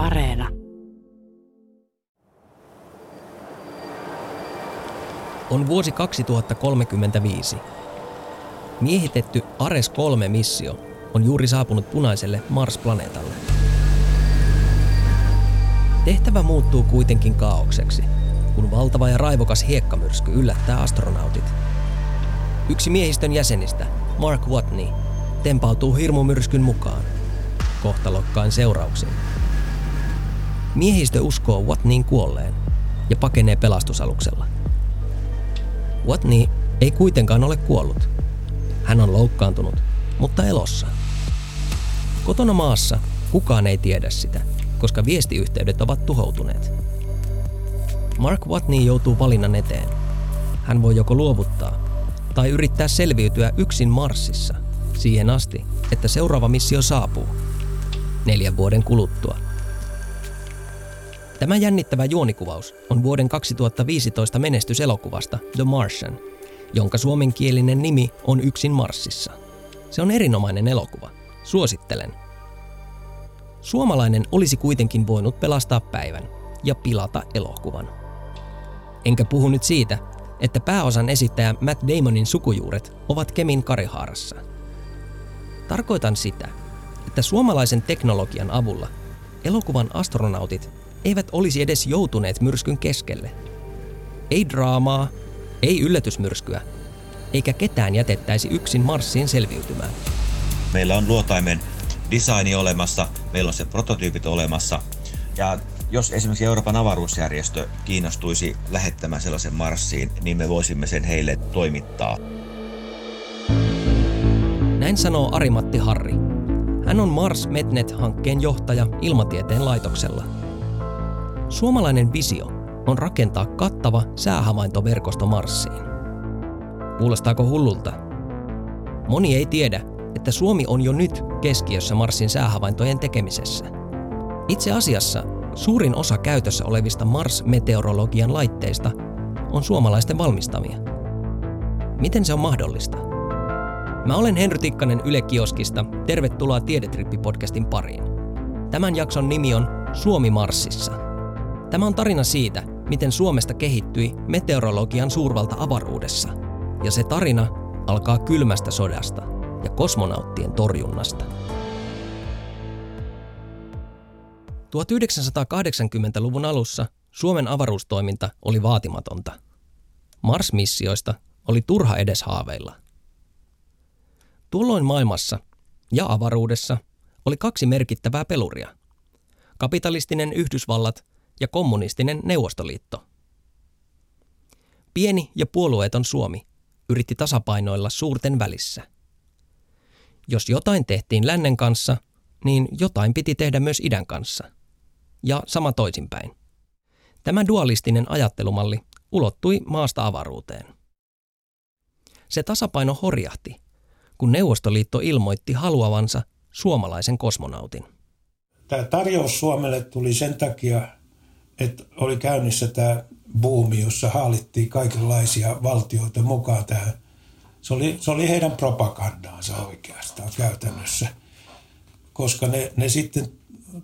Areena. On vuosi 2035. Miehitetty Ares 3-missio on juuri saapunut punaiselle Mars-planeetalle. Tehtävä muuttuu kuitenkin kaaukseksi, kun valtava ja raivokas hiekkamyrsky yllättää astronautit. Yksi miehistön jäsenistä, Mark Watney, tempautuu hirmumyrskyn mukaan, kohtalokkain seurauksin. Miehistö uskoo Watneyin kuolleen ja pakenee pelastusaluksella. Watney ei kuitenkaan ole kuollut. Hän on loukkaantunut, mutta elossa. Kotona maassa kukaan ei tiedä sitä, koska viestiyhteydet ovat tuhoutuneet. Mark Watney joutuu valinnan eteen. Hän voi joko luovuttaa tai yrittää selviytyä yksin Marsissa siihen asti, että seuraava missio saapuu neljän vuoden kuluttua. Tämä jännittävä juonikuvaus on vuoden 2015 menestyselokuvasta The Martian, jonka suomenkielinen nimi on Yksin Marsissa. Se on erinomainen elokuva. Suosittelen. Suomalainen olisi kuitenkin voinut pelastaa päivän ja pilata elokuvan. Enkä puhu nyt siitä, että pääosan esittäjä Matt Damonin sukujuuret ovat Kemin Karihaarassa. Tarkoitan sitä, että suomalaisen teknologian avulla elokuvan astronautit eivät olisi edes joutuneet myrskyn keskelle. Ei draamaa, ei yllätysmyrskyä, eikä ketään jätettäisi yksin Marsiin selviytymään. Meillä on luotaimen designi olemassa, meillä on se prototyypit olemassa. Ja jos esimerkiksi Euroopan avaruusjärjestö kiinnostuisi lähettämään sellaisen Marsiin, niin me voisimme sen heille toimittaa. Näin sanoo Arimatti Harri. Hän on Mars Metnet-hankkeen johtaja ilmatieteen laitoksella. Suomalainen visio on rakentaa kattava säähavaintoverkosto Marsiin. Kuulostaako hullulta? Moni ei tiedä, että Suomi on jo nyt keskiössä Marsin säähavaintojen tekemisessä. Itse asiassa suurin osa käytössä olevista Mars-meteorologian laitteista on suomalaisten valmistamia. Miten se on mahdollista? Mä olen Henry Tikkanen Yle Kioskista. Tervetuloa Tiedetrippi-podcastin pariin. Tämän jakson nimi on Suomi Marsissa. Tämä on tarina siitä, miten Suomesta kehittyi meteorologian suurvalta avaruudessa. Ja se tarina alkaa kylmästä sodasta ja kosmonauttien torjunnasta. 1980-luvun alussa Suomen avaruustoiminta oli vaatimatonta. Mars-missioista oli turha edes haaveilla. Tuolloin maailmassa ja avaruudessa oli kaksi merkittävää peluria. Kapitalistinen Yhdysvallat ja kommunistinen Neuvostoliitto. Pieni ja puolueeton Suomi yritti tasapainoilla suurten välissä. Jos jotain tehtiin lännen kanssa, niin jotain piti tehdä myös idän kanssa. Ja sama toisinpäin. Tämä dualistinen ajattelumalli ulottui maasta avaruuteen. Se tasapaino horjahti, kun Neuvostoliitto ilmoitti haluavansa suomalaisen kosmonautin. Tämä tarjous Suomelle tuli sen takia, että oli käynnissä tämä buumi, jossa haalittiin kaikenlaisia valtioita mukaan tähän. Se oli, se oli heidän propagandaansa oikeastaan käytännössä, koska ne, ne sitten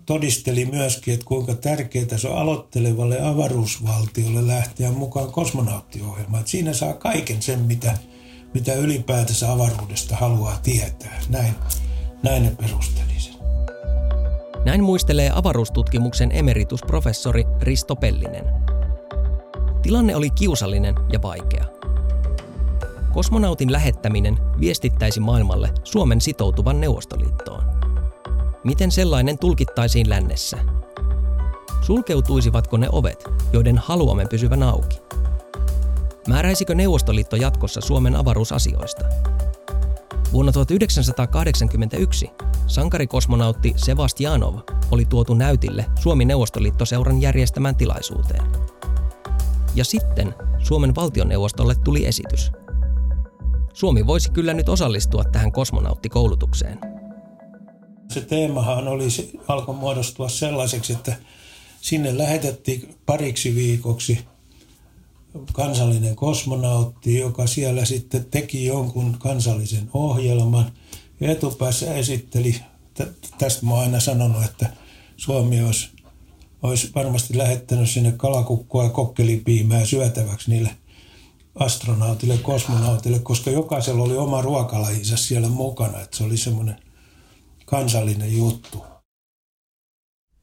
todisteli myöskin, että kuinka tärkeää se on aloittelevalle avaruusvaltiolle lähteä mukaan kosmonauttiohjelmaan. Että siinä saa kaiken sen, mitä, mitä ylipäätänsä avaruudesta haluaa tietää. Näin, näin ne perusteli sen. Näin muistelee avaruustutkimuksen emeritusprofessori Risto Pellinen. Tilanne oli kiusallinen ja vaikea. Kosmonautin lähettäminen viestittäisi maailmalle Suomen sitoutuvan Neuvostoliittoon. Miten sellainen tulkittaisiin lännessä? Sulkeutuisivatko ne ovet, joiden haluamme pysyvän auki? Määräisikö Neuvostoliitto jatkossa Suomen avaruusasioista? Vuonna 1981 sankarikosmonautti Sevastianov oli tuotu näytille Suomi-Neuvostoliitto-seuran järjestämään tilaisuuteen. Ja sitten Suomen valtioneuvostolle tuli esitys. Suomi voisi kyllä nyt osallistua tähän kosmonauttikoulutukseen. Se teemahan oli, alkoi muodostua sellaiseksi, että sinne lähetettiin pariksi viikoksi kansallinen kosmonautti, joka siellä sitten teki jonkun kansallisen ohjelman ja etupäässä esitteli, tästä mä oon aina sanonut, että Suomi olisi olisi varmasti lähettänyt sinne kalakukkua ja kokkelipiimää syötäväksi niille astronautille, kosmonautille, koska jokaisella oli oma ruokalajinsa siellä mukana, että se oli semmoinen kansallinen juttu.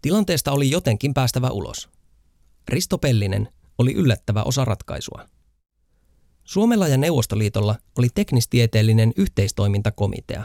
Tilanteesta oli jotenkin päästävä ulos. Risto Pellinen oli yllättävä osa ratkaisua. Suomella ja Neuvostoliitolla oli teknistieteellinen yhteistoimintakomitea,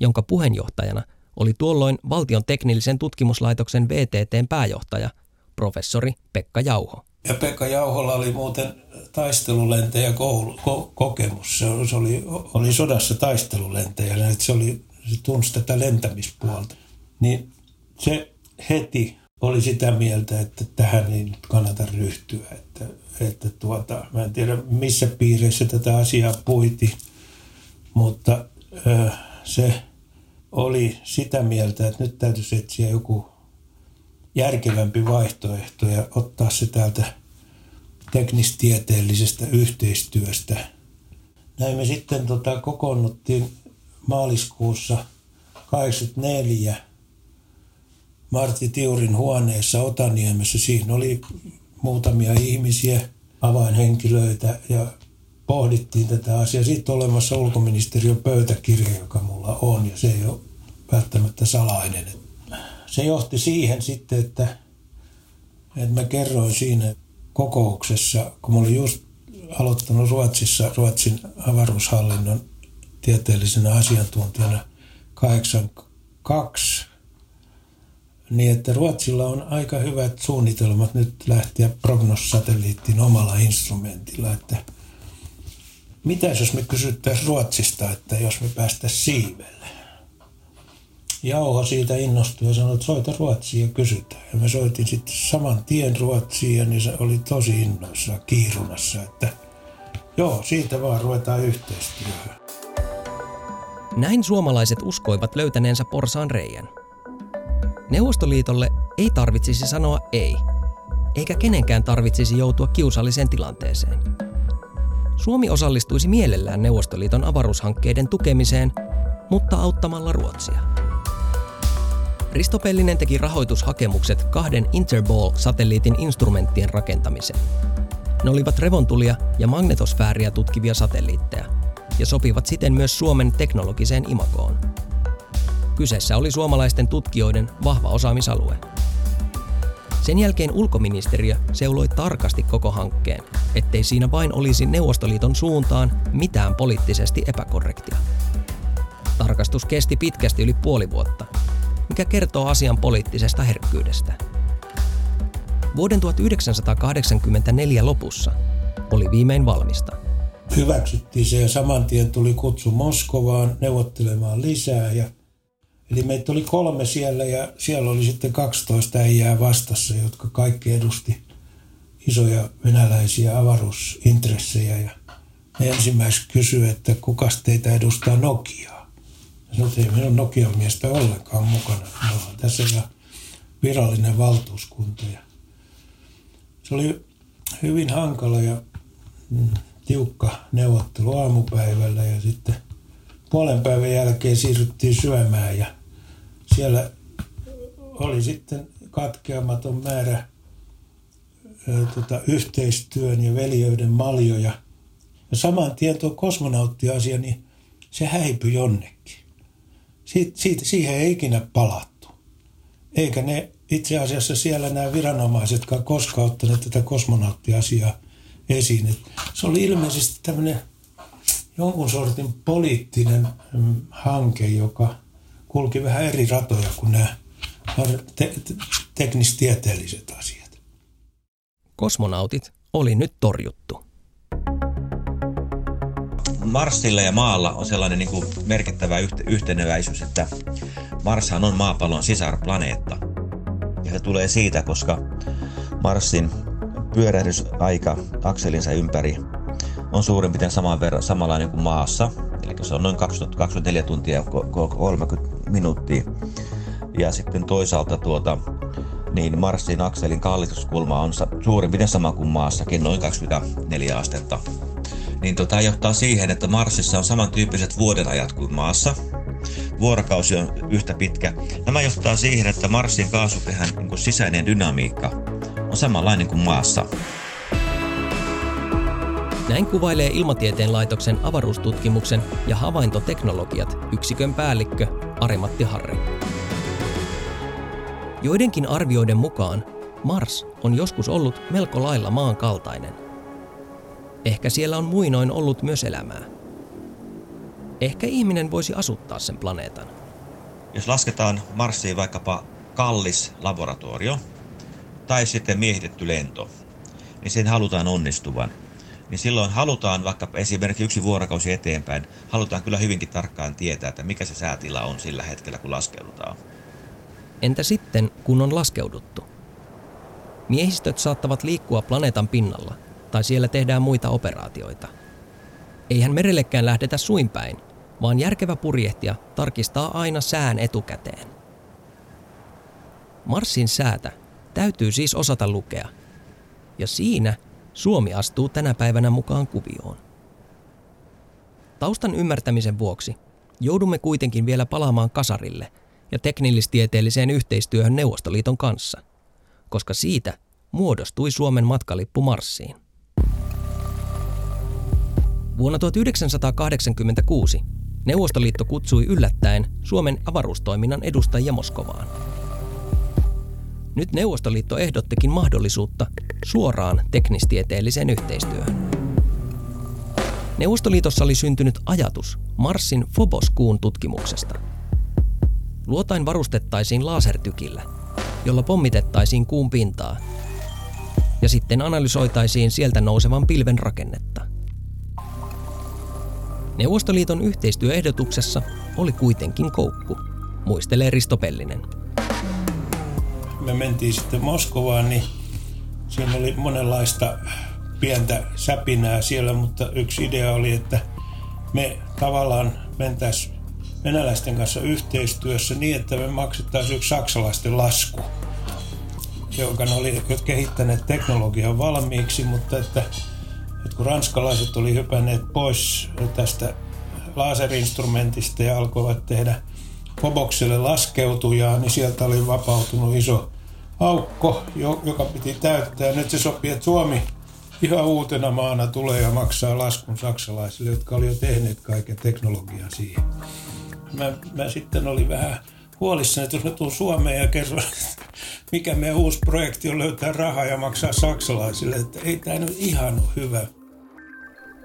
jonka puheenjohtajana oli tuolloin valtion teknillisen tutkimuslaitoksen VTTn pääjohtaja, professori Pekka Jauho. Ja Pekka Jauholla oli muuten taistelulentäjä koulu, ko, kokemus. Se oli, oli, sodassa taistelulentäjä, että se, oli, se tunsi tätä lentämispuolta. Niin se heti oli sitä mieltä, että tähän ei nyt kannata ryhtyä. Että, että tuota, mä en tiedä missä piireissä tätä asiaa puiti, mutta ö, se oli sitä mieltä, että nyt täytyisi etsiä joku järkevämpi vaihtoehto ja ottaa se täältä teknistieteellisestä yhteistyöstä. Näin me sitten tota, kokoonnuttiin maaliskuussa 84 Martti Tiurin huoneessa Otaniemessä. Siinä oli muutamia ihmisiä, avainhenkilöitä ja pohdittiin tätä asiaa. Sitten olemassa ulkoministeriön pöytäkirja, joka mulla on ja se ei ole välttämättä salainen. Se johti siihen sitten, että, että mä kerroin siinä kokouksessa, kun mä olin just aloittanut Ruotsissa Ruotsin avaruushallinnon tieteellisenä asiantuntijana 82 niin että Ruotsilla on aika hyvät suunnitelmat nyt lähteä Prognos-satelliittiin omalla instrumentilla, että mitä jos me kysyttäisiin Ruotsista, että jos me päästäisiin siivelle. Jauho siitä innostui ja sanoi, että soita Ruotsiin ja kysytään. Ja me soitin sitten saman tien Ruotsiin ja niin se oli tosi innoissa kiirunassa, että joo, siitä vaan ruvetaan yhteistyöhön. Näin suomalaiset uskoivat löytäneensä porsaan reijän. Neuvostoliitolle ei tarvitsisi sanoa ei, eikä kenenkään tarvitsisi joutua kiusalliseen tilanteeseen. Suomi osallistuisi mielellään Neuvostoliiton avaruushankkeiden tukemiseen, mutta auttamalla Ruotsia. Risto Pellinen teki rahoitushakemukset kahden Interball-satelliitin instrumenttien rakentamiseen. Ne olivat revontulia ja magnetosfääriä tutkivia satelliitteja ja sopivat siten myös Suomen teknologiseen imakoon. Kyseessä oli suomalaisten tutkijoiden vahva osaamisalue. Sen jälkeen ulkoministeriö seuloi tarkasti koko hankkeen, ettei siinä vain olisi Neuvostoliiton suuntaan mitään poliittisesti epäkorrektia. Tarkastus kesti pitkästi yli puoli vuotta, mikä kertoo asian poliittisesta herkkyydestä. Vuoden 1984 lopussa oli viimein valmista. Hyväksyttiin se ja saman tien tuli kutsu Moskovaan neuvottelemaan lisää ja Eli meitä oli kolme siellä ja siellä oli sitten 12 äijää vastassa, jotka kaikki edusti isoja venäläisiä avaruusintressejä. Ja ne ensimmäiseksi kysyi, että kuka teitä edustaa Nokiaa. Sanoin, että ei meillä Nokian miestä ollenkaan mukana. Me tässä ja virallinen valtuuskunta. Ja se oli hyvin hankala ja mm, tiukka neuvottelu aamupäivällä ja sitten puolen päivän jälkeen siirryttiin syömään ja siellä oli sitten katkeamaton määrä ö, tota, yhteistyön ja veljeyden maljoja. Ja saman tien tuo kosmonauttiasia, niin se häipyi jonnekin. Siit, siitä, siihen ei ikinä palattu. Eikä ne itse asiassa siellä nämä viranomaisetkaan koskaan ottaneet tätä kosmonauttiasiaa esiin. Et se oli ilmeisesti tämmöinen jonkun sortin poliittinen mm, hanke, joka kulki vähän eri ratoja kuin nämä te- te- teknistieteelliset asiat. Kosmonautit oli nyt torjuttu. Marsilla ja maalla on sellainen niin kuin merkittävä yhteneväisyys, että Marshan on maapallon sisarplaneetta. Ja se tulee siitä, koska Marsin pyörähdysaika akselinsa ympäri on suurin piirtein saman verran, samanlainen kuin maassa. Eli se on noin 24 tuntia ja 30 minuuttia. Ja sitten toisaalta tuota, niin Marsin akselin kallistuskulma on suurin piirtein sama kuin maassakin, noin 24 astetta. Niin tota, johtaa siihen, että Marsissa on samantyyppiset vuodenajat kuin maassa. vuorokausi on yhtä pitkä. Nämä johtaa siihen, että Marsin kaasukehän niin sisäinen dynamiikka on samanlainen kuin maassa. Näin kuvailee Ilmatieteen laitoksen avaruustutkimuksen ja havaintoteknologiat yksikön päällikkö Arimatti Harri. Joidenkin arvioiden mukaan Mars on joskus ollut melko lailla maan kaltainen. Ehkä siellä on muinoin ollut myös elämää. Ehkä ihminen voisi asuttaa sen planeetan. Jos lasketaan Marsiin vaikkapa kallis laboratorio tai sitten miehitetty lento, niin sen halutaan onnistuvan – niin silloin halutaan vaikka esimerkiksi yksi vuorokausi eteenpäin, halutaan kyllä hyvinkin tarkkaan tietää, että mikä se säätila on sillä hetkellä, kun laskeudutaan. Entä sitten, kun on laskeuduttu? Miehistöt saattavat liikkua planeetan pinnalla, tai siellä tehdään muita operaatioita. Eihän merellekään lähdetä suinpäin, vaan järkevä purjehtija tarkistaa aina sään etukäteen. Marsin säätä täytyy siis osata lukea. Ja siinä Suomi astuu tänä päivänä mukaan kuvioon. Taustan ymmärtämisen vuoksi joudumme kuitenkin vielä palaamaan kasarille ja teknillistieteelliseen yhteistyöhön Neuvostoliiton kanssa, koska siitä muodostui Suomen matkalippu Marsiin. Vuonna 1986 Neuvostoliitto kutsui yllättäen Suomen avaruustoiminnan edustajia Moskovaan. Nyt Neuvostoliitto ehdottikin mahdollisuutta suoraan teknistieteelliseen yhteistyöhön. Neuvostoliitossa oli syntynyt ajatus Marsin Phobos-kuun tutkimuksesta. Luotain varustettaisiin lasertykillä, jolla pommitettaisiin kuun pintaa, ja sitten analysoitaisiin sieltä nousevan pilven rakennetta. Neuvostoliiton yhteistyöehdotuksessa oli kuitenkin koukku, muistelee Risto Pellinen me mentiin sitten Moskovaan, niin siinä oli monenlaista pientä säpinää siellä, mutta yksi idea oli, että me tavallaan mentäisiin venäläisten kanssa yhteistyössä niin, että me maksettaisiin yksi saksalaisten lasku, joka oli kehittäneet teknologian valmiiksi, mutta että, että kun ranskalaiset oli hypänneet pois tästä laserinstrumentista ja alkoivat tehdä Fobokselle laskeutujaa, niin sieltä oli vapautunut iso aukko, joka piti täyttää. Nyt se sopii, että Suomi ihan uutena maana tulee ja maksaa laskun saksalaisille, jotka oli jo tehneet kaiken teknologian siihen. Mä, mä sitten olin vähän huolissani, että jos mä tuun Suomeen ja kerron, mikä meidän uusi projekti on löytää rahaa ja maksaa saksalaisille, että ei tämä nyt ihan ole hyvä.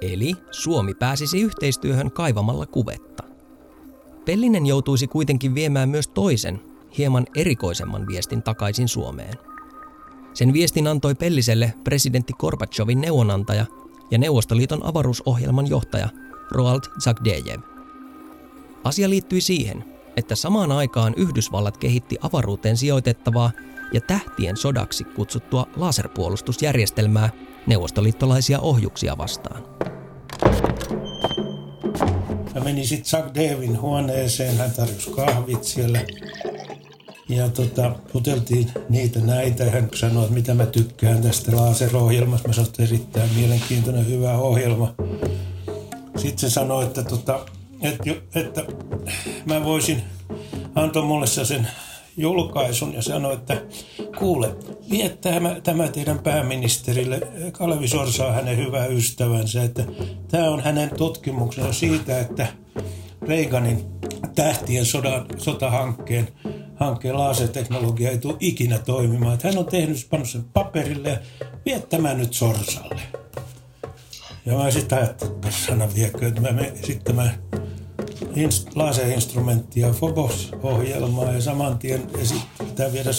Eli Suomi pääsisi yhteistyöhön kaivamalla kuvetta. Pellinen joutuisi kuitenkin viemään myös toisen, hieman erikoisemman viestin takaisin Suomeen. Sen viestin antoi Pelliselle presidentti Gorbachevin neuvonantaja ja Neuvostoliiton avaruusohjelman johtaja Roald Zagdejev. Asia liittyi siihen, että samaan aikaan Yhdysvallat kehitti avaruuteen sijoitettavaa ja tähtien sodaksi kutsuttua laserpuolustusjärjestelmää neuvostoliittolaisia ohjuksia vastaan. Mä menin sitten Zagdevin huoneeseen, hän tarjosi kahvit siellä ja tota, juteltiin niitä näitä. Hän sanoi, että mitä mä tykkään tästä laserohjelmasta. Mä sanoin, että erittäin mielenkiintoinen, hyvä ohjelma. Sitten se sanoi, että, tota, että, että mä voisin, antaa mulle sen julkaisun ja sanoi, että kuule, vie tämä, tämä teidän pääministerille. Kalevi Sorsa on hänen hyvä ystävänsä, että tämä on hänen tutkimuksensa siitä, että Reaganin tähtien sodan, sotahankkeen hankkeen laserteknologia ei tule ikinä toimimaan. Että hän on tehnyt, pannut sen paperille ja vie tämä nyt Sorsalle. Ja mä sitten ajattelin, että sana viekö, että mä sitten mä laserinstrumenttia Phobos-ohjelmaa ja saman tien pitää viedä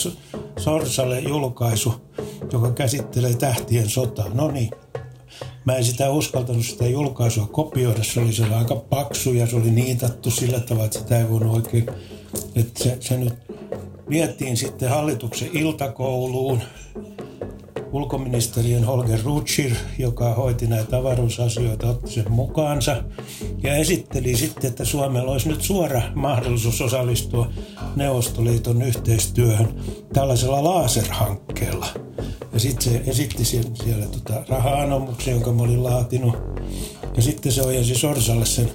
Sorsalle julkaisu, joka käsittelee tähtien sotaa. No niin. Mä en sitä uskaltanut sitä julkaisua kopioida. Se oli siellä aika paksu ja se oli niitattu sillä tavalla, että sitä ei voinut oikein... Että se, se nyt vietiin sitten hallituksen iltakouluun. Ulkoministeriön Holger Rutschir, joka hoiti näitä avaruusasioita, otti sen mukaansa ja esitteli sitten, että Suomella olisi nyt suora mahdollisuus osallistua Neuvostoliiton yhteistyöhön tällaisella laserhankkeella. Ja sitten se esitti siellä, tota raha jonka mä olin laatinut. Ja sitten se ojensi Sorsalle sen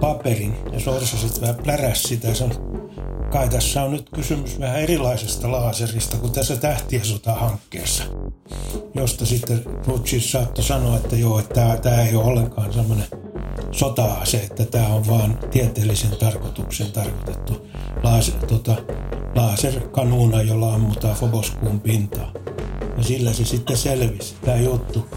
paperin ja sorsasit vähän pläräs sitä. Se on, kai tässä on nyt kysymys vähän erilaisesta laaserista kuin tässä tähtien hankkeessa josta sitten Rutschis saattoi sanoa, että joo, että tämä, tämä ei ole ollenkaan semmoinen sota-ase, että tämä on vaan tieteellisen tarkoituksen tarkoitettu laser, tota, laserkanuuna, jolla ammutaan Phoboskuun pintaa. Ja sillä se sitten selvisi, tämä juttu.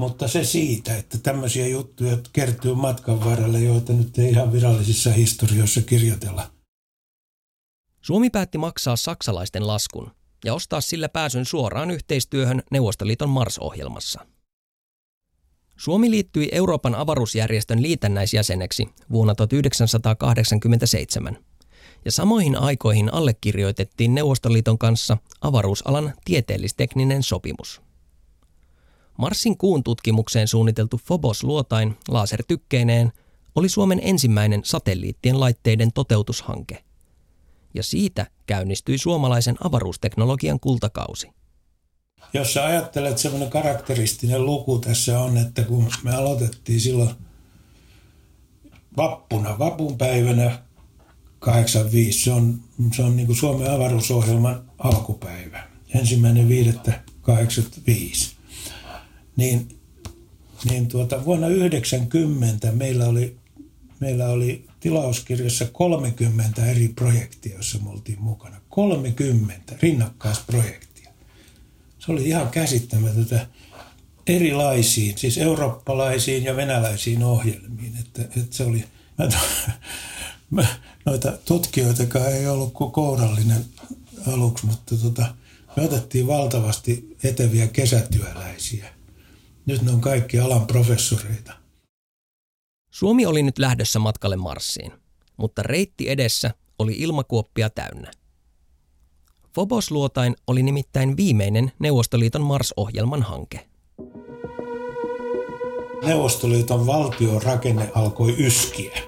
Mutta se siitä, että tämmöisiä juttuja kertyy matkan varrella, joita nyt ei ihan virallisissa historioissa kirjoitella. Suomi päätti maksaa saksalaisten laskun ja ostaa sillä pääsyn suoraan yhteistyöhön Neuvostoliiton Mars-ohjelmassa. Suomi liittyi Euroopan avaruusjärjestön liitännäisjäseneksi vuonna 1987, ja samoihin aikoihin allekirjoitettiin Neuvostoliiton kanssa avaruusalan tieteellistekninen sopimus. Marsin kuun tutkimukseen suunniteltu Phobos-luotain lasertykkeineen oli Suomen ensimmäinen satelliittien laitteiden toteutushanke. Ja siitä käynnistyi suomalaisen avaruusteknologian kultakausi. Jos sä ajattelet, semmoinen karakteristinen luku tässä on, että kun me aloitettiin silloin vappuna, vapun päivänä 85, se on, se on niin kuin Suomen avaruusohjelman alkupäivä, ensimmäinen 5.85 niin, niin tuota, vuonna 90 meillä oli, meillä oli tilauskirjassa 30 eri projektia, joissa me oltiin mukana. 30 rinnakkaisprojektia. Se oli ihan käsittämätöntä erilaisiin, siis eurooppalaisiin ja venäläisiin ohjelmiin. Että, että se oli, mä, mä, noita tutkijoita ei ollut kuin kourallinen aluksi, mutta tota, me otettiin valtavasti eteviä kesätyöläisiä – nyt ne on kaikki alan professoreita. Suomi oli nyt lähdössä matkalle Marsiin, mutta reitti edessä oli ilmakuoppia täynnä. Phobos-luotain oli nimittäin viimeinen Neuvostoliiton Mars-ohjelman hanke. Neuvostoliiton valtion rakenne alkoi yskiä.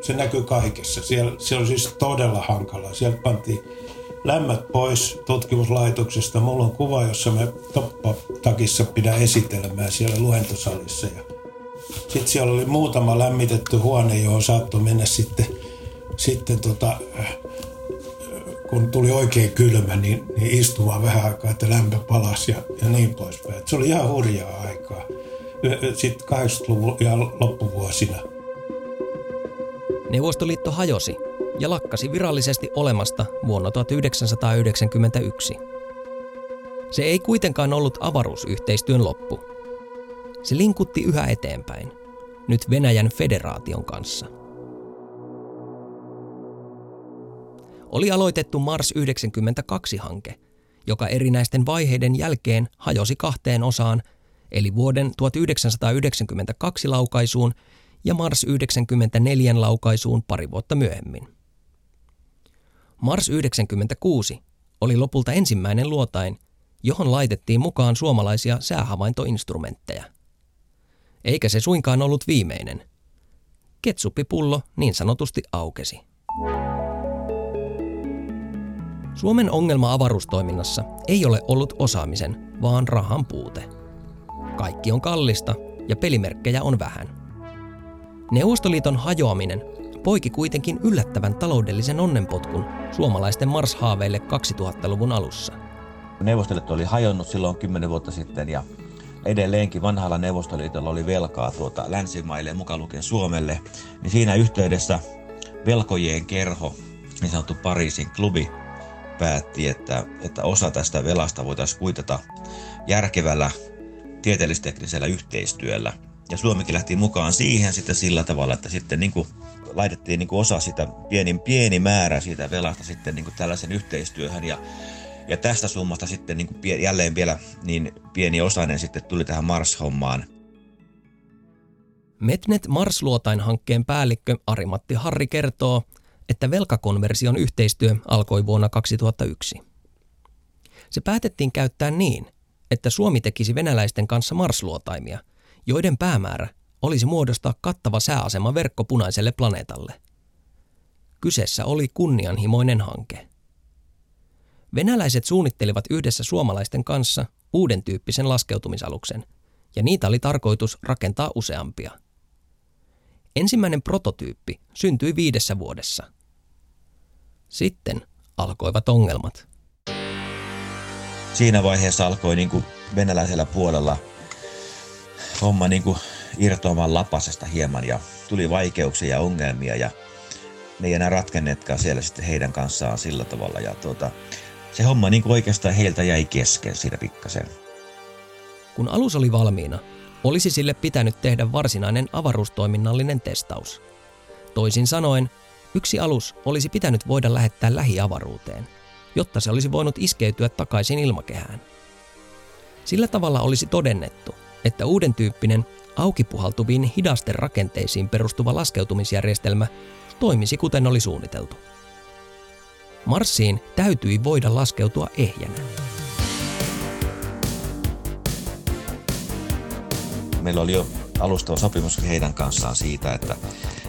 Se näkyy kaikessa. Siellä, se oli siis todella hankalaa. Siellä pantiin lämmöt pois tutkimuslaitoksesta. Mulla on kuva, jossa me toppatakissa pidän esitelmää siellä luentosalissa. Ja sitten siellä oli muutama lämmitetty huone, johon saattoi mennä sitten, sitten tota, kun tuli oikein kylmä, niin, niin istumaan vähän aikaa, että lämpö palasi ja, ja niin poispäin. Et se oli ihan hurjaa aikaa. Sitten 80-luvun ja loppuvuosina. Neuvostoliitto hajosi ja lakkasi virallisesti olemasta vuonna 1991. Se ei kuitenkaan ollut avaruusyhteistyön loppu. Se linkutti yhä eteenpäin, nyt Venäjän federaation kanssa. Oli aloitettu Mars 92-hanke, joka erinäisten vaiheiden jälkeen hajosi kahteen osaan, eli vuoden 1992 laukaisuun ja Mars 94 laukaisuun pari vuotta myöhemmin. Mars 96 oli lopulta ensimmäinen luotain, johon laitettiin mukaan suomalaisia säähavaintoinstrumentteja. Eikä se suinkaan ollut viimeinen. Ketsuppipullo niin sanotusti aukesi. Suomen ongelma avaruustoiminnassa ei ole ollut osaamisen, vaan rahan puute. Kaikki on kallista ja pelimerkkejä on vähän. Neuvostoliiton hajoaminen poiki kuitenkin yllättävän taloudellisen onnenpotkun suomalaisten Mars-haaveille 2000-luvun alussa. Neuvostoliitto oli hajonnut silloin 10 vuotta sitten ja edelleenkin vanhalla Neuvostoliitolla oli velkaa tuota länsimaille mukaan lukien Suomelle, niin siinä yhteydessä velkojien kerho, niin sanottu Pariisin klubi, päätti, että, että osa tästä velasta voitaisiin kuitata järkevällä tieteellisteknisellä yhteistyöllä. Ja Suomikin lähti mukaan siihen sitten sillä tavalla, että sitten niin kuin laitettiin niin kuin osa sitä, pieni, pieni määrä siitä velasta sitten niin kuin tällaisen yhteistyöhön ja ja tästä summasta sitten niin kuin jälleen vielä niin pieni osainen sitten tuli tähän Mars-hommaan. Metnet Mars-luotain-hankkeen päällikkö Arimatti Harri kertoo, että velkakonversion yhteistyö alkoi vuonna 2001. Se päätettiin käyttää niin, että Suomi tekisi venäläisten kanssa Mars-luotaimia, joiden päämäärä olisi muodostaa kattava sääasema verkko punaiselle planeetalle. Kyseessä oli kunnianhimoinen hanke. Venäläiset suunnittelivat yhdessä suomalaisten kanssa uuden tyyppisen laskeutumisaluksen, ja niitä oli tarkoitus rakentaa useampia. Ensimmäinen prototyyppi syntyi viidessä vuodessa. Sitten alkoivat ongelmat. Siinä vaiheessa alkoi niin kuin venäläisellä puolella homma niin kuin irtoamaan lapasesta hieman ja tuli vaikeuksia ja ongelmia ja ne ei enää ratkennetkaan siellä sitten heidän kanssaan sillä tavalla. Ja tuota, se homma niin kuin oikeastaan heiltä jäi kesken siinä pikkasen. Kun alus oli valmiina, olisi sille pitänyt tehdä varsinainen avaruustoiminnallinen testaus. Toisin sanoen, yksi alus olisi pitänyt voida lähettää lähiavaruuteen, jotta se olisi voinut iskeytyä takaisin ilmakehään. Sillä tavalla olisi todennettu, että uuden tyyppinen auki puhaltuviin hidasten rakenteisiin perustuva laskeutumisjärjestelmä toimisi kuten oli suunniteltu. Marsiin täytyi voida laskeutua ehjänä. Meillä oli jo alustava sopimus heidän kanssaan siitä, että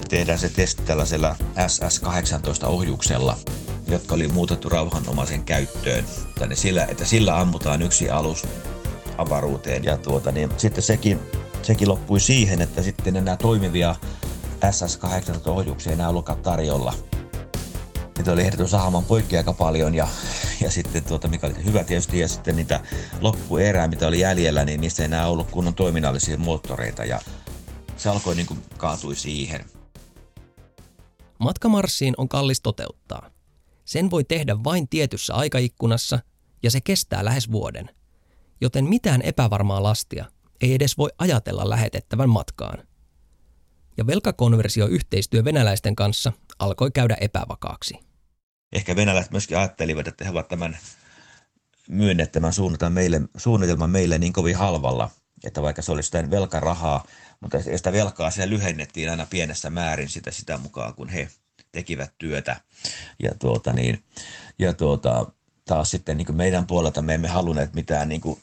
tehdään se testi tällaisella SS-18-ohjuksella, jotka oli muutettu rauhanomaisen käyttöön. Tänne sillä, että sillä ammutaan yksi alus avaruuteen. Ja tuota, niin sitten sekin, sekin loppui siihen, että sitten enää toimivia SS-18-ohjuksia enää ollutkaan tarjolla. Niitä oli ehdottu saamaan poikki aika paljon ja, ja sitten tuota, mikä oli hyvä tietysti, ja sitten niitä loppuerää, mitä oli jäljellä, niin niistä ei enää ollut kunnon toiminnallisia moottoreita ja se alkoi niin kuin kaatui siihen. Matka Marsiin on kallis toteuttaa. Sen voi tehdä vain tietyssä aikaikkunassa ja se kestää lähes vuoden. Joten mitään epävarmaa lastia ei edes voi ajatella lähetettävän matkaan. Ja velkakonversio-yhteistyö venäläisten kanssa alkoi käydä epävakaaksi. Ehkä venäläiset myöskin ajattelivat, että he ovat tämän myönnettämän suunnitelman meille, suunnitelman meille niin kovin halvalla, että vaikka se olisi sitä velkarahaa, mutta sitä velkaa siellä lyhennettiin aina pienessä määrin sitä, sitä mukaan, kun he tekivät työtä. Ja, tuota, niin, ja tuota, taas sitten niin meidän puolelta me emme halunneet mitään niin kuin,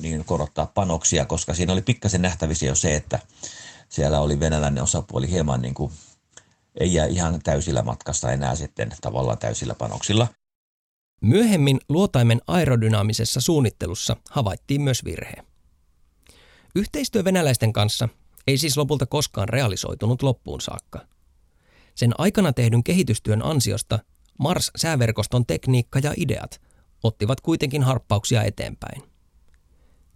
niin korottaa panoksia, koska siinä oli pikkasen nähtävissä jo se, että siellä oli venäläinen osapuoli hieman niin kuin, ei jää ihan täysillä matkasta enää sitten tavallaan täysillä panoksilla. Myöhemmin luotaimen aerodynaamisessa suunnittelussa havaittiin myös virhe. Yhteistyö venäläisten kanssa ei siis lopulta koskaan realisoitunut loppuun saakka. Sen aikana tehdyn kehitystyön ansiosta Mars-sääverkoston tekniikka ja ideat ottivat kuitenkin harppauksia eteenpäin.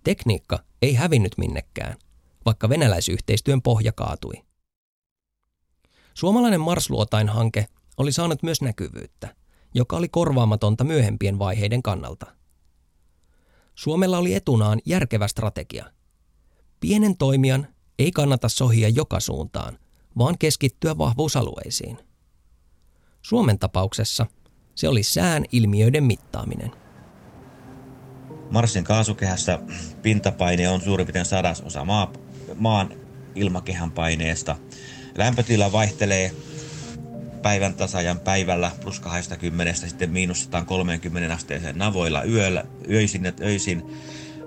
Tekniikka ei hävinnyt minnekään, vaikka venäläisyhteistyön pohja kaatui. Suomalainen Mars-luotain-hanke oli saanut myös näkyvyyttä, joka oli korvaamatonta myöhempien vaiheiden kannalta. Suomella oli etunaan järkevä strategia. Pienen toimijan ei kannata sohia joka suuntaan, vaan keskittyä vahvuusalueisiin. Suomen tapauksessa se oli sään ilmiöiden mittaaminen. Marsin kaasukehässä pintapaine on suurin piirtein sadasosa maa, maan ilmakehän paineesta. Lämpötila vaihtelee päivän tasajan päivällä plus 20 sitten miinus 130 asteeseen navoilla yöllä, öisin ja öisin,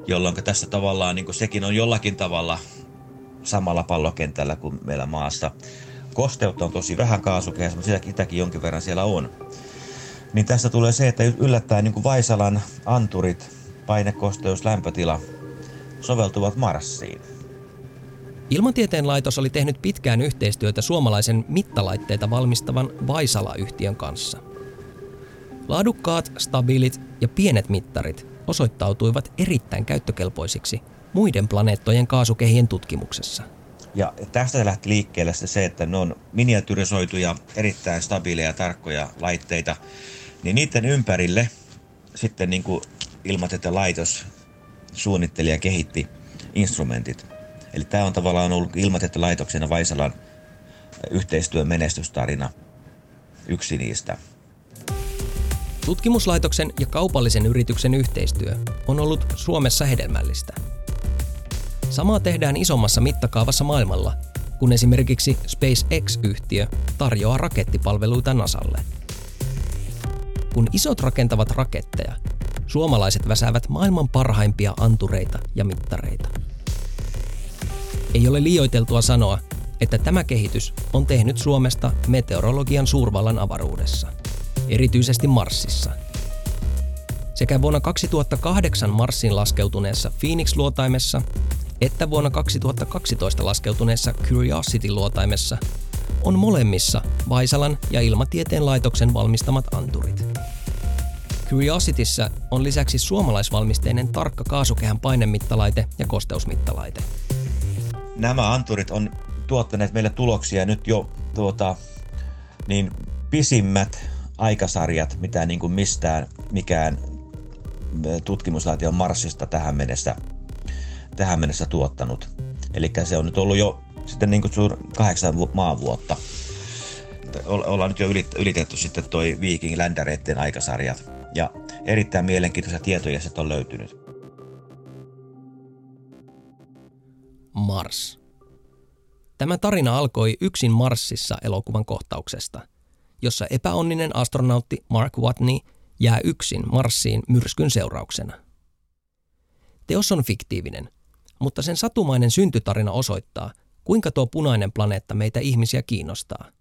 jolloin tässä tavallaan niin sekin on jollakin tavalla samalla pallokentällä kuin meillä maassa. Kosteutta on tosi vähän kaasukehässä, mutta sitäkin jonkin verran siellä on. Niin tässä tulee se, että yllättäen niin Vaisalan anturit, painekosteus, lämpötila soveltuvat Marsiin. Ilmatieteen laitos oli tehnyt pitkään yhteistyötä suomalaisen mittalaitteita valmistavan Vaisala-yhtiön kanssa. Laadukkaat, stabiilit ja pienet mittarit osoittautuivat erittäin käyttökelpoisiksi muiden planeettojen kaasukehien tutkimuksessa. Ja tästä lähti liikkeelle se, että ne on miniatyrisoituja, erittäin stabiileja ja tarkkoja laitteita, niin niiden ympärille sitten niin kuin ilmatieteen laitos suunnitteli ja kehitti instrumentit. Eli tämä on tavallaan ollut laitoksen ja Vaisalan yhteistyön menestystarina yksi niistä. Tutkimuslaitoksen ja kaupallisen yrityksen yhteistyö on ollut Suomessa hedelmällistä. Samaa tehdään isommassa mittakaavassa maailmalla, kun esimerkiksi SpaceX-yhtiö tarjoaa rakettipalveluita NASAlle. Kun isot rakentavat raketteja, suomalaiset väsäävät maailman parhaimpia antureita ja mittareita. Ei ole liioiteltua sanoa, että tämä kehitys on tehnyt Suomesta meteorologian suurvallan avaruudessa, erityisesti Marsissa. Sekä vuonna 2008 Marsin laskeutuneessa Phoenix-luotaimessa että vuonna 2012 laskeutuneessa Curiosity-luotaimessa on molemmissa Vaisalan ja Ilmatieteen laitoksen valmistamat anturit. Curiosityssä on lisäksi suomalaisvalmisteinen tarkka kaasukehän painemittalaite ja kosteusmittalaite. Nämä anturit on tuottaneet meille tuloksia nyt jo tuota, niin pisimmät aikasarjat, mitä niin kuin mistään mikään tutkimuslaitio Marsista tähän mennessä, tähän mennessä tuottanut. Eli se on nyt ollut jo sitten niin kuin kahdeksan maavuotta. Ollaan nyt jo ylitetty sitten toi Viking Ländereiden aikasarjat. Ja erittäin mielenkiintoisia tietoja se on löytynyt. Mars. Tämä tarina alkoi yksin Marsissa elokuvan kohtauksesta, jossa epäonninen astronautti Mark Watney jää yksin Marsiin myrskyn seurauksena. Teos on fiktiivinen, mutta sen satumainen syntytarina osoittaa, kuinka tuo punainen planeetta meitä ihmisiä kiinnostaa.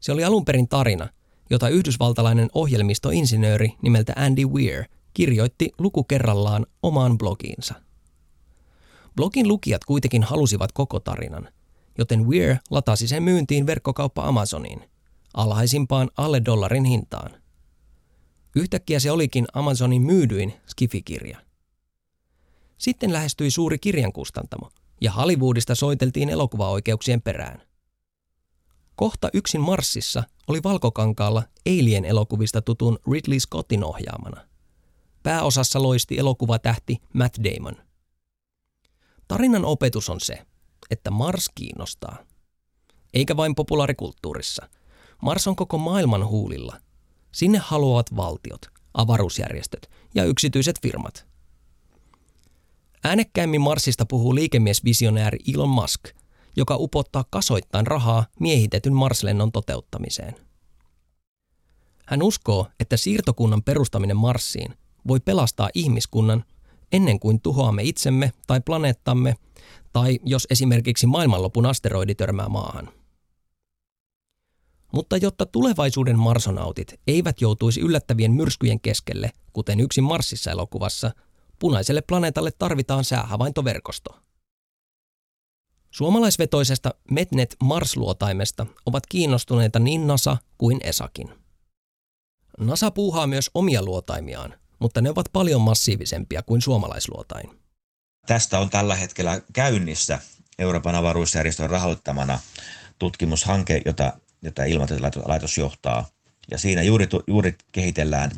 Se oli alun perin tarina, jota yhdysvaltalainen ohjelmistoinsinööri nimeltä Andy Weir kirjoitti luku kerrallaan omaan blogiinsa. Blogin lukijat kuitenkin halusivat koko tarinan, joten Weir latasi sen myyntiin verkkokauppa Amazoniin, alhaisimpaan alle dollarin hintaan. Yhtäkkiä se olikin Amazonin myydyin skifikirja. Sitten lähestyi suuri kirjankustantamo, ja Hollywoodista soiteltiin elokuvaoikeuksien perään. Kohta yksin Marsissa oli valkokankaalla Alien-elokuvista tutun Ridley Scottin ohjaamana. Pääosassa loisti elokuvatähti Matt Damon. Tarinan opetus on se, että Mars kiinnostaa. Eikä vain populaarikulttuurissa. Mars on koko maailman huulilla. Sinne haluavat valtiot, avaruusjärjestöt ja yksityiset firmat. Äänekkäimmin Marsista puhuu liikemiesvisionääri Elon Musk – joka upottaa kasoittain rahaa miehitetyn Marslennon toteuttamiseen. Hän uskoo, että siirtokunnan perustaminen Marsiin voi pelastaa ihmiskunnan ennen kuin tuhoamme itsemme tai planeettamme, tai jos esimerkiksi maailmanlopun asteroidi törmää maahan. Mutta jotta tulevaisuuden marsonautit eivät joutuisi yllättävien myrskyjen keskelle, kuten yksin Marsissa elokuvassa, punaiselle planeetalle tarvitaan säähavaintoverkosto. Suomalaisvetoisesta Metnet Mars-luotaimesta ovat kiinnostuneita niin NASA kuin ESAkin. NASA puuhaa myös omia luotaimiaan, mutta ne ovat paljon massiivisempia kuin suomalaisluotain. Tästä on tällä hetkellä käynnissä Euroopan avaruusjärjestön rahoittamana tutkimushanke, jota, jota ilmatietelaitos johtaa. Ja siinä juuri, juuri kehitellään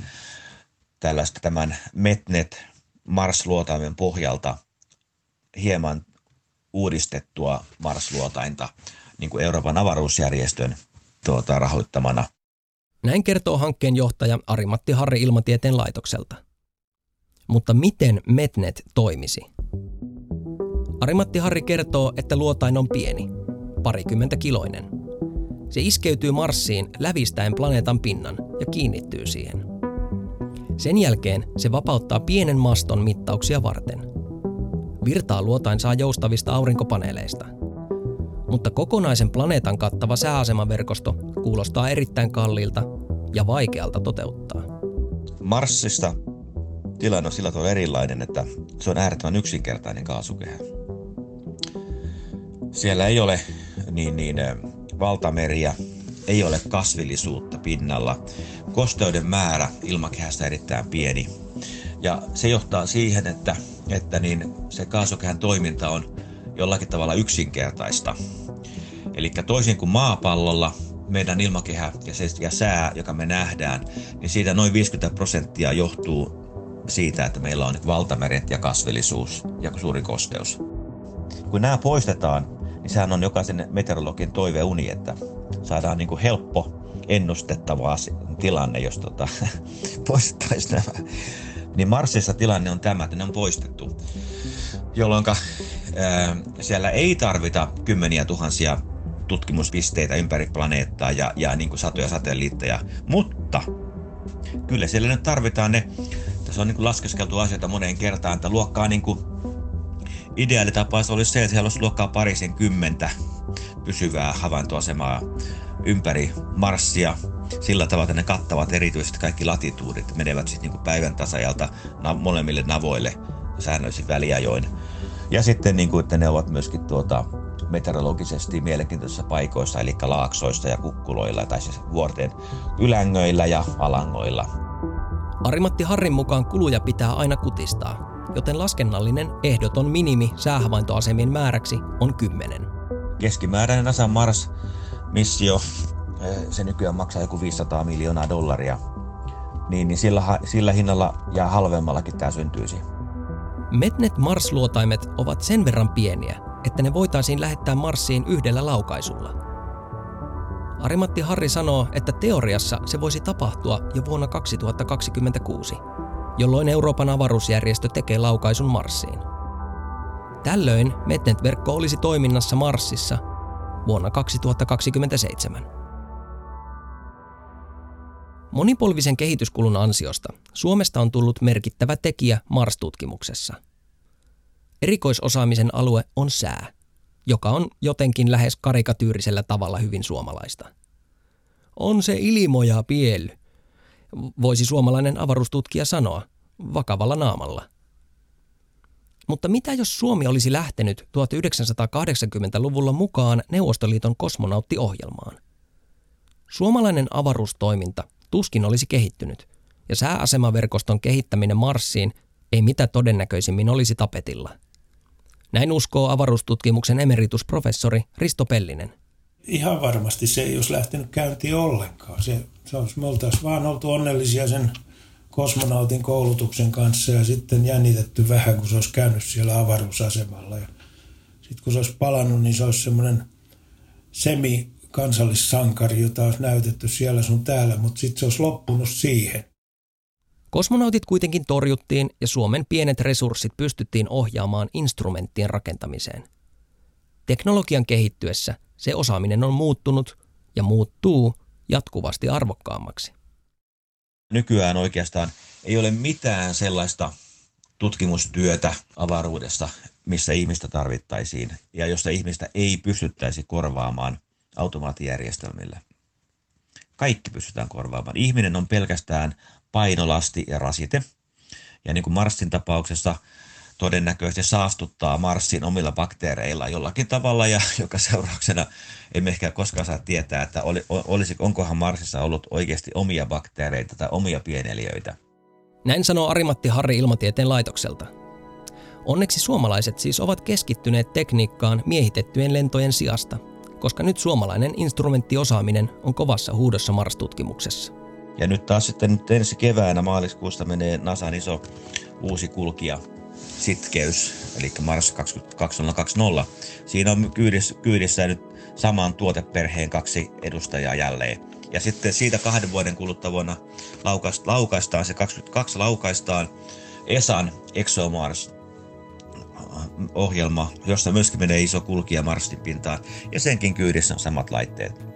tällaista tämän Metnet Mars-luotaimen pohjalta hieman uudistettua Mars-luotainta niin kuin Euroopan avaruusjärjestön tuota, rahoittamana. Näin kertoo hankkeen johtaja Ari-Matti Harri Ilmatieteen laitokselta. Mutta miten Metnet toimisi? Arimatti Harri kertoo, että luotain on pieni, parikymmentä kiloinen. Se iskeytyy Marsiin lävistäen planeetan pinnan ja kiinnittyy siihen. Sen jälkeen se vapauttaa pienen maston mittauksia varten – Virtaa luotain saa joustavista aurinkopaneeleista. Mutta kokonaisen planeetan kattava sääasemaverkosto kuulostaa erittäin kalliilta ja vaikealta toteuttaa. Marsista tilanne on sillä tavalla erilainen, että se on äärettömän yksinkertainen kaasukehä. Siellä ei ole niin, niin valtameriä, ei ole kasvillisuutta pinnalla. Kosteuden määrä ilmakehästä erittäin pieni. Ja se johtaa siihen, että että niin se kaasukehän toiminta on jollakin tavalla yksinkertaista. Eli toisin kuin maapallolla, meidän ilmakehä ja, se, ja sää, joka me nähdään, niin siitä noin 50 prosenttia johtuu siitä, että meillä on valtameret ja kasvillisuus ja suuri kosteus. Kun nämä poistetaan, niin sehän on jokaisen meteorologin toiveuni, että saadaan niin kuin helppo ennustettava tilanne, jos tota, poistettaisiin nämä niin Marsissa tilanne on tämä, että ne on poistettu. Jolloin siellä ei tarvita kymmeniä tuhansia tutkimuspisteitä ympäri planeettaa ja, ja niin kuin satoja satelliitteja. Mutta kyllä siellä nyt tarvitaan ne, tässä on niin kuin laskeskeltu asioita moneen kertaan, että luokkaa niin kuin ideaalitapaus olisi se, että siellä olisi luokkaa parisen kymmentä pysyvää havaintoasemaa ympäri Marsia sillä tavalla, että ne kattavat erityisesti kaikki latituudit, menevät sitten niin päivän tasajalta na- molemmille navoille säännöllisin väliajoin. Ja sitten niin kuin, että ne ovat myöskin tuota, meteorologisesti mielenkiintoisissa paikoissa, eli laaksoista ja kukkuloilla, tai siis vuorten ylängöillä ja alangoilla. Arimatti Harrin mukaan kuluja pitää aina kutistaa, joten laskennallinen ehdoton minimi säähavaintoasemien määräksi on 10. Keskimääräinen NASA Mars-missio, eh, se nykyään maksaa joku 500 miljoonaa dollaria, niin, niin sillä, sillä hinnalla ja halvemmallakin tämä syntyisi. Metnet Mars-luotaimet ovat sen verran pieniä, että ne voitaisiin lähettää Marsiin yhdellä laukaisulla. Arimatti Harri sanoo, että teoriassa se voisi tapahtua jo vuonna 2026, jolloin Euroopan avaruusjärjestö tekee laukaisun Marsiin. Tällöin Metnet-verkko olisi toiminnassa Marsissa vuonna 2027. Monipolvisen kehityskulun ansiosta Suomesta on tullut merkittävä tekijä Mars-tutkimuksessa. Erikoisosaamisen alue on sää, joka on jotenkin lähes karikatyyrisellä tavalla hyvin suomalaista. On se ilmoja piel, voisi suomalainen avaruustutkija sanoa, vakavalla naamalla. Mutta mitä jos Suomi olisi lähtenyt 1980-luvulla mukaan Neuvostoliiton kosmonauttiohjelmaan? Suomalainen avaruustoiminta tuskin olisi kehittynyt, ja sääasemaverkoston kehittäminen Marsiin ei mitä todennäköisimmin olisi tapetilla. Näin uskoo avaruustutkimuksen emeritusprofessori Risto Pellinen. Ihan varmasti se ei olisi lähtenyt käyntiin ollenkaan. Se, se olisi, me oltaisiin vaan oltu onnellisia sen kosmonautin koulutuksen kanssa ja sitten jännitetty vähän, kun se olisi käynyt siellä avaruusasemalla. Ja sitten kun se olisi palannut, niin se olisi semmoinen semi kansallissankari, jota olisi näytetty siellä sun täällä, mutta sitten se olisi loppunut siihen. Kosmonautit kuitenkin torjuttiin ja Suomen pienet resurssit pystyttiin ohjaamaan instrumenttien rakentamiseen. Teknologian kehittyessä se osaaminen on muuttunut ja muuttuu jatkuvasti arvokkaammaksi. Nykyään oikeastaan ei ole mitään sellaista tutkimustyötä avaruudessa, missä ihmistä tarvittaisiin ja josta ihmistä ei pystyttäisi korvaamaan automaattijärjestelmillä. Kaikki pystytään korvaamaan. Ihminen on pelkästään painolasti ja rasite. Ja niin kuin Marsin tapauksessa todennäköisesti saastuttaa Marsin omilla bakteereilla jollakin tavalla ja joka seurauksena emme ehkä koskaan saa tietää, että oli, olisi, onkohan Marsissa ollut oikeasti omia bakteereita tai omia pieneliöitä. Näin sanoo Arimatti Harri Ilmatieteen laitokselta. Onneksi suomalaiset siis ovat keskittyneet tekniikkaan miehitettyjen lentojen sijasta – koska nyt suomalainen instrumenttiosaaminen on kovassa huudossa Mars-tutkimuksessa. Ja nyt taas sitten nyt ensi keväänä maaliskuusta menee NASAn iso uusi kulkija, sitkeys, eli Mars 2020. Siinä on kyydissä, kyydissä nyt saman tuoteperheen kaksi edustajaa jälleen. Ja sitten siitä kahden vuoden kuluttua vuonna laukaistaan, se 22 laukaistaan ESAN ExoMars ohjelma, jossa myöskin menee iso kulkija Marsin pintaan, ja senkin kyydissä on samat laitteet.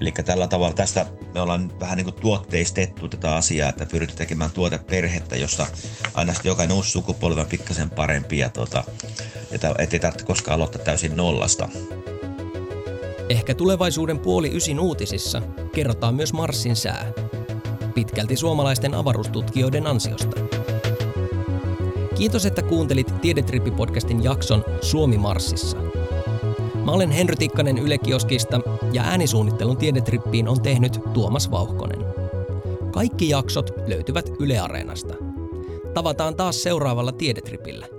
Eli tällä tavalla tästä me ollaan vähän niin kuin tuotteistettu tätä asiaa, että pyritään tekemään tuoteperhettä, jossa aina sitten jokainen uusi sukupolvi on pikkasen parempi ja tota, että ei tarvitse koskaan aloittaa täysin nollasta. Ehkä tulevaisuuden puoli ysin uutisissa kerrotaan myös Marsin sää. Pitkälti suomalaisten avaruustutkijoiden ansiosta. Kiitos, että kuuntelit Tiedetrippi-podcastin jakson Suomi Marsissa. Mä olen Henry Tikkanen Yle Kioskista ja äänisuunnittelun Tiedetrippiin on tehnyt Tuomas Vauhkonen. Kaikki jaksot löytyvät Yle Areenasta. Tavataan taas seuraavalla Tiedetripillä.